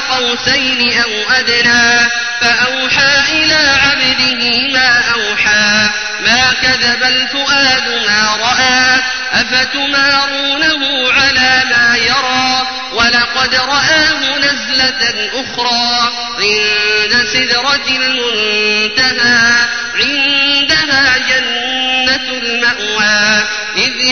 قوسين أو أدنى فأوحى إلى عبده ما أوحى. ما كذب الفؤاد ما رأى أفتمارونه على ما يرى. ولقد رآه نزلة أخرى عند سدرة المنتهى عندها جنة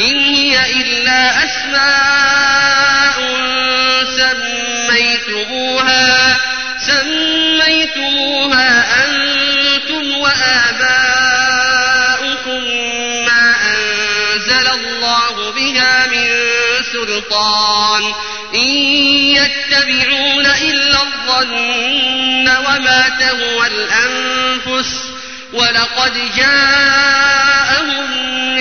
إن هي إلا أسماء سميتموها سميتموها أنتم وآباؤكم ما أنزل الله بها من سلطان. إن يتبعون إلا الظن وما تهوى الأنفس ولقد جاءهم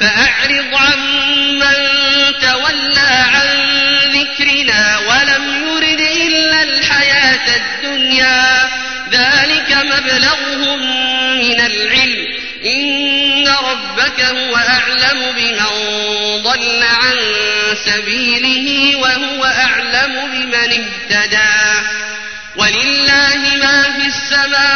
فأعرض عمن تولى عن ذكرنا ولم يرد إلا الحياة الدنيا. ذلك مبلغهم من العلم. إن ربك هو أعلم بمن ضل عن سبيله وهو أعلم بمن اهتدى. ولله ما في السماوات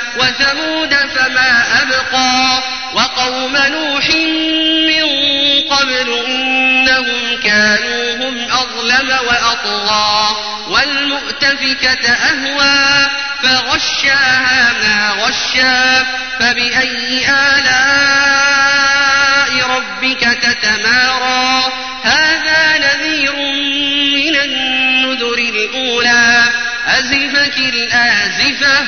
وثمود فما أبقى وقوم نوح من قبل إنهم كانوا هم أظلم وأطغى والمؤتفكة أهوى فغشاها ما غشا فبأي آلاء ربك تتمارى هذا نذير من النذر الأولى أزفت الآزفة